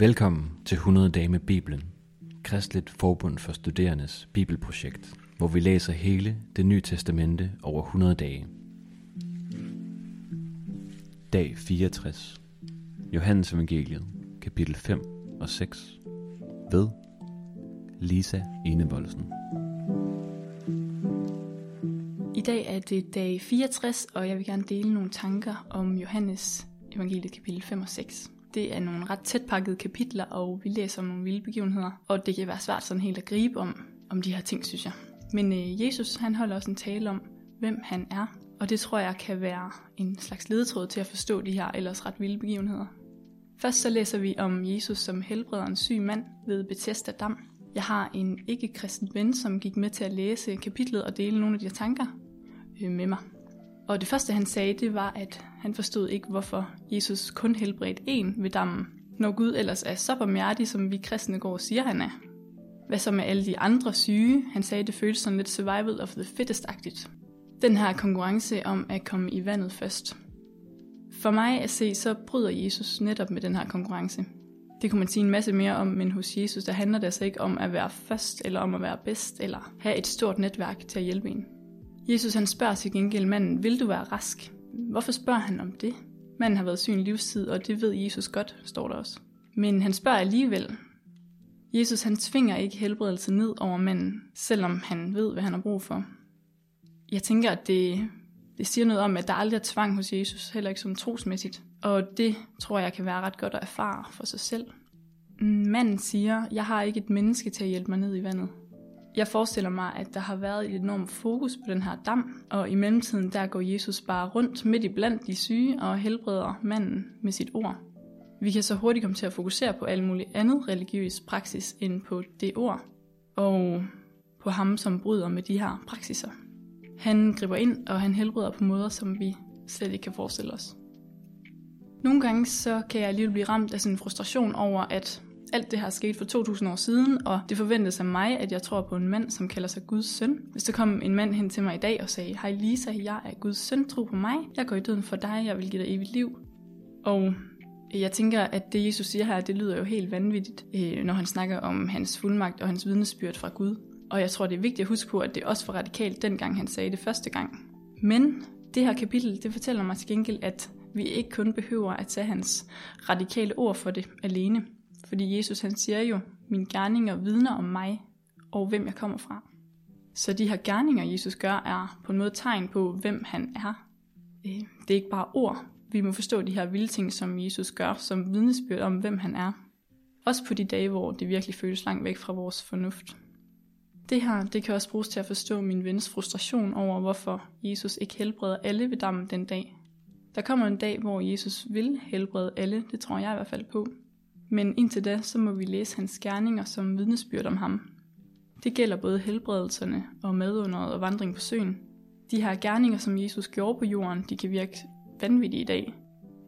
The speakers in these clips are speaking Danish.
Velkommen til 100 dage med Bibelen, Kristligt Forbund for Studerendes Bibelprojekt, hvor vi læser hele det nye testamente over 100 dage. Dag 64. Johannes Evangeliet, kapitel 5 og 6. Ved Lisa Enevoldsen. I dag er det dag 64, og jeg vil gerne dele nogle tanker om Johannes evangeliet kapitel 5 og 6. Det er nogle ret tætpakkede kapitler, og vi læser om nogle vilde begivenheder, og det kan være svært sådan helt at gribe om, om de her ting, synes jeg. Men øh, Jesus, han holder også en tale om, hvem han er, og det tror jeg kan være en slags ledetråd til at forstå de her ellers ret vilde begivenheder. Først så læser vi om Jesus som helbreder en syg mand ved Bethesda Dam. Jeg har en ikke-kristen ven, som gik med til at læse kapitlet og dele nogle af de her tanker øh, med mig. Og det første han sagde, det var, at han forstod ikke, hvorfor Jesus kun helbredte en ved dammen, når Gud ellers er så barmhjertig, som vi kristne går og siger, han er. Hvad så med alle de andre syge? Han sagde, det føltes sådan lidt survival of the fittest-agtigt. Den her konkurrence om at komme i vandet først. For mig at se, så bryder Jesus netop med den her konkurrence. Det kunne man sige en masse mere om, men hos Jesus, der handler det altså ikke om at være først, eller om at være bedst, eller have et stort netværk til at hjælpe en. Jesus han spørger til gengæld manden, vil du være rask? Hvorfor spørger han om det? Manden har været syg en livstid, og det ved Jesus godt, står der også. Men han spørger alligevel. Jesus han tvinger ikke helbredelse ned over manden, selvom han ved, hvad han har brug for. Jeg tænker, at det, det siger noget om, at der aldrig er tvang hos Jesus, heller ikke som trosmæssigt. Og det tror jeg kan være ret godt at erfare for sig selv. Manden siger, jeg har ikke et menneske til at hjælpe mig ned i vandet. Jeg forestiller mig, at der har været et enormt fokus på den her dam, og i mellemtiden der går Jesus bare rundt midt i blandt de syge og helbreder manden med sit ord. Vi kan så hurtigt komme til at fokusere på alt muligt andet religiøs praksis end på det ord, og på ham, som bryder med de her praksiser. Han griber ind, og han helbreder på måder, som vi slet ikke kan forestille os. Nogle gange så kan jeg alligevel blive ramt af sådan en frustration over, at alt det her skete for 2000 år siden, og det forventes af mig, at jeg tror på en mand, som kalder sig Guds søn. Hvis der kom en mand hen til mig i dag og sagde, Hej Lisa, jeg er Guds søn, tro på mig, jeg går i døden for dig, jeg vil give dig evigt liv. Og øh, jeg tænker, at det Jesus siger her, det lyder jo helt vanvittigt, øh, når han snakker om hans fuldmagt og hans vidnesbyrd fra Gud. Og jeg tror, det er vigtigt at huske på, at det også var radikalt dengang han sagde det første gang. Men det her kapitel, det fortæller mig til gengæld, at vi ikke kun behøver at tage hans radikale ord for det alene. Fordi Jesus han siger jo, mine gerninger vidner om mig og hvem jeg kommer fra. Så de her gerninger, Jesus gør, er på en måde tegn på, hvem han er. Øh, det er ikke bare ord. Vi må forstå de her vilde ting, som Jesus gør, som vidnesbyrd om, hvem han er. Også på de dage, hvor det virkelig føles langt væk fra vores fornuft. Det her, det kan også bruges til at forstå min vens frustration over, hvorfor Jesus ikke helbreder alle ved dammen den dag. Der kommer en dag, hvor Jesus vil helbrede alle, det tror jeg i hvert fald på. Men indtil da, så må vi læse hans gerninger som vidnesbyrd om ham. Det gælder både helbredelserne og madunderet og vandring på søen. De her gerninger, som Jesus gjorde på jorden, de kan virke vanvittige i dag.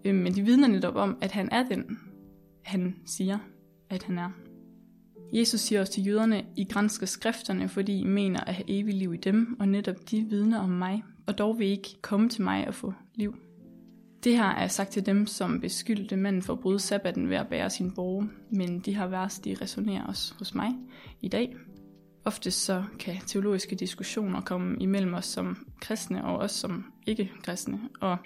Øhm, men de vidner netop om, at han er den, han siger, at han er. Jesus siger også til jøderne, I grænsker skrifterne, fordi I mener at have evigt liv i dem, og netop de vidner om mig, og dog vil I ikke komme til mig og få liv. Det her er sagt til dem, som beskyldte manden for at bryde sabbaten ved at bære sin borg, men de her vers, de resonerer også hos mig i dag. Ofte så kan teologiske diskussioner komme imellem os som kristne og os som ikke-kristne, og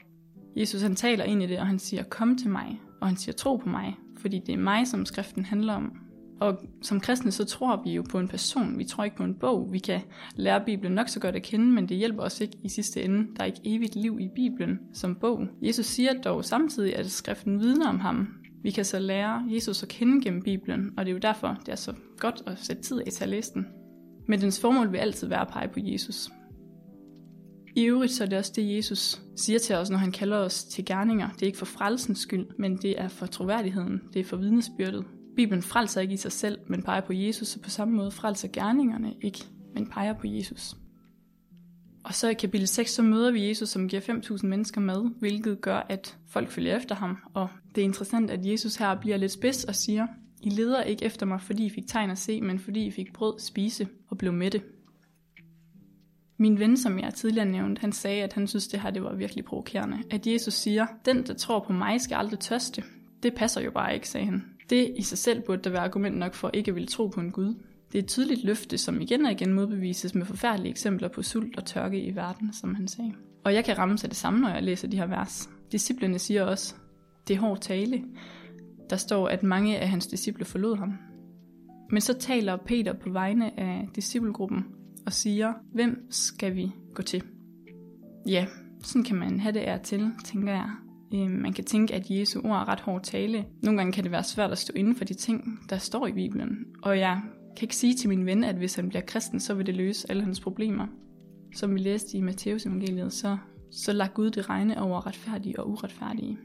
Jesus han taler ind i det, og han siger, kom til mig, og han siger, tro på mig, fordi det er mig, som skriften handler om, og som kristne, så tror vi jo på en person. Vi tror ikke på en bog. Vi kan lære Bibelen nok så godt at kende, men det hjælper os ikke i sidste ende. Der er ikke evigt liv i Bibelen som bog. Jesus siger dog samtidig, at skriften vidner om ham. Vi kan så lære Jesus at kende gennem Bibelen, og det er jo derfor, det er så godt at sætte tid af til at læse den. Men dens formål vil altid være at pege på Jesus. I øvrigt så er det også det, Jesus siger til os, når han kalder os til gerninger. Det er ikke for frelsens skyld, men det er for troværdigheden. Det er for vidnesbyrdet. Bibelen frelser ikke i sig selv, men peger på Jesus, og på samme måde frelser gerningerne ikke, men peger på Jesus. Og så i kapitel 6, så møder vi Jesus, som giver 5.000 mennesker mad, hvilket gør, at folk følger efter ham. Og det er interessant, at Jesus her bliver lidt spids og siger, I leder ikke efter mig, fordi I fik tegn at se, men fordi I fik brød spise og blev mætte. Min ven, som jeg tidligere nævnte, han sagde, at han synes, det her det var virkelig provokerende. At Jesus siger, den, der tror på mig, skal aldrig tørste. Det passer jo bare ikke, sagde han. Det i sig selv burde da være argument nok for ikke at ville tro på en Gud. Det er et tydeligt løfte, som igen og igen modbevises med forfærdelige eksempler på sult og tørke i verden, som han sagde. Og jeg kan ramme sig det samme, når jeg læser de her vers. Disciplerne siger også, det er hård tale. Der står, at mange af hans disciple forlod ham. Men så taler Peter på vegne af disciplegruppen og siger, hvem skal vi gå til? Ja, sådan kan man have det af til, tænker jeg. Øh, man kan tænke, at Jesu ord er ret hårdt tale. Nogle gange kan det være svært at stå inden for de ting, der står i Bibelen. Og jeg kan ikke sige til min ven, at hvis han bliver kristen, så vil det løse alle hans problemer. Som vi læste i Matteus evangeliet, så, så lader Gud det regne over retfærdige og uretfærdige.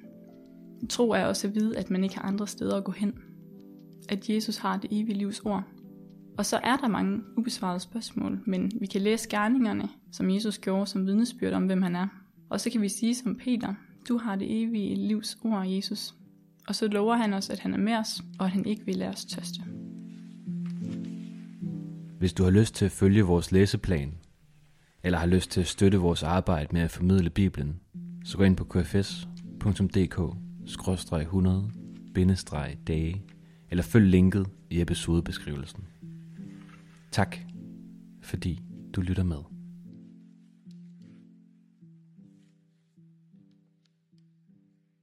Tro er også at vide, at man ikke har andre steder at gå hen. At Jesus har det evige livs ord. Og så er der mange ubesvarede spørgsmål, men vi kan læse gerningerne, som Jesus gjorde som vidnesbyrd om, hvem han er. Og så kan vi sige som Peter, du har det evige livs ord, Jesus. Og så lover han os, at han er med os, og at han ikke vil lade os tørste. Hvis du har lyst til at følge vores læseplan, eller har lyst til at støtte vores arbejde med at formidle Bibelen, så gå ind på kfs.dk-100-dage, eller følg linket i episodebeskrivelsen. Tak, fordi du lytter med.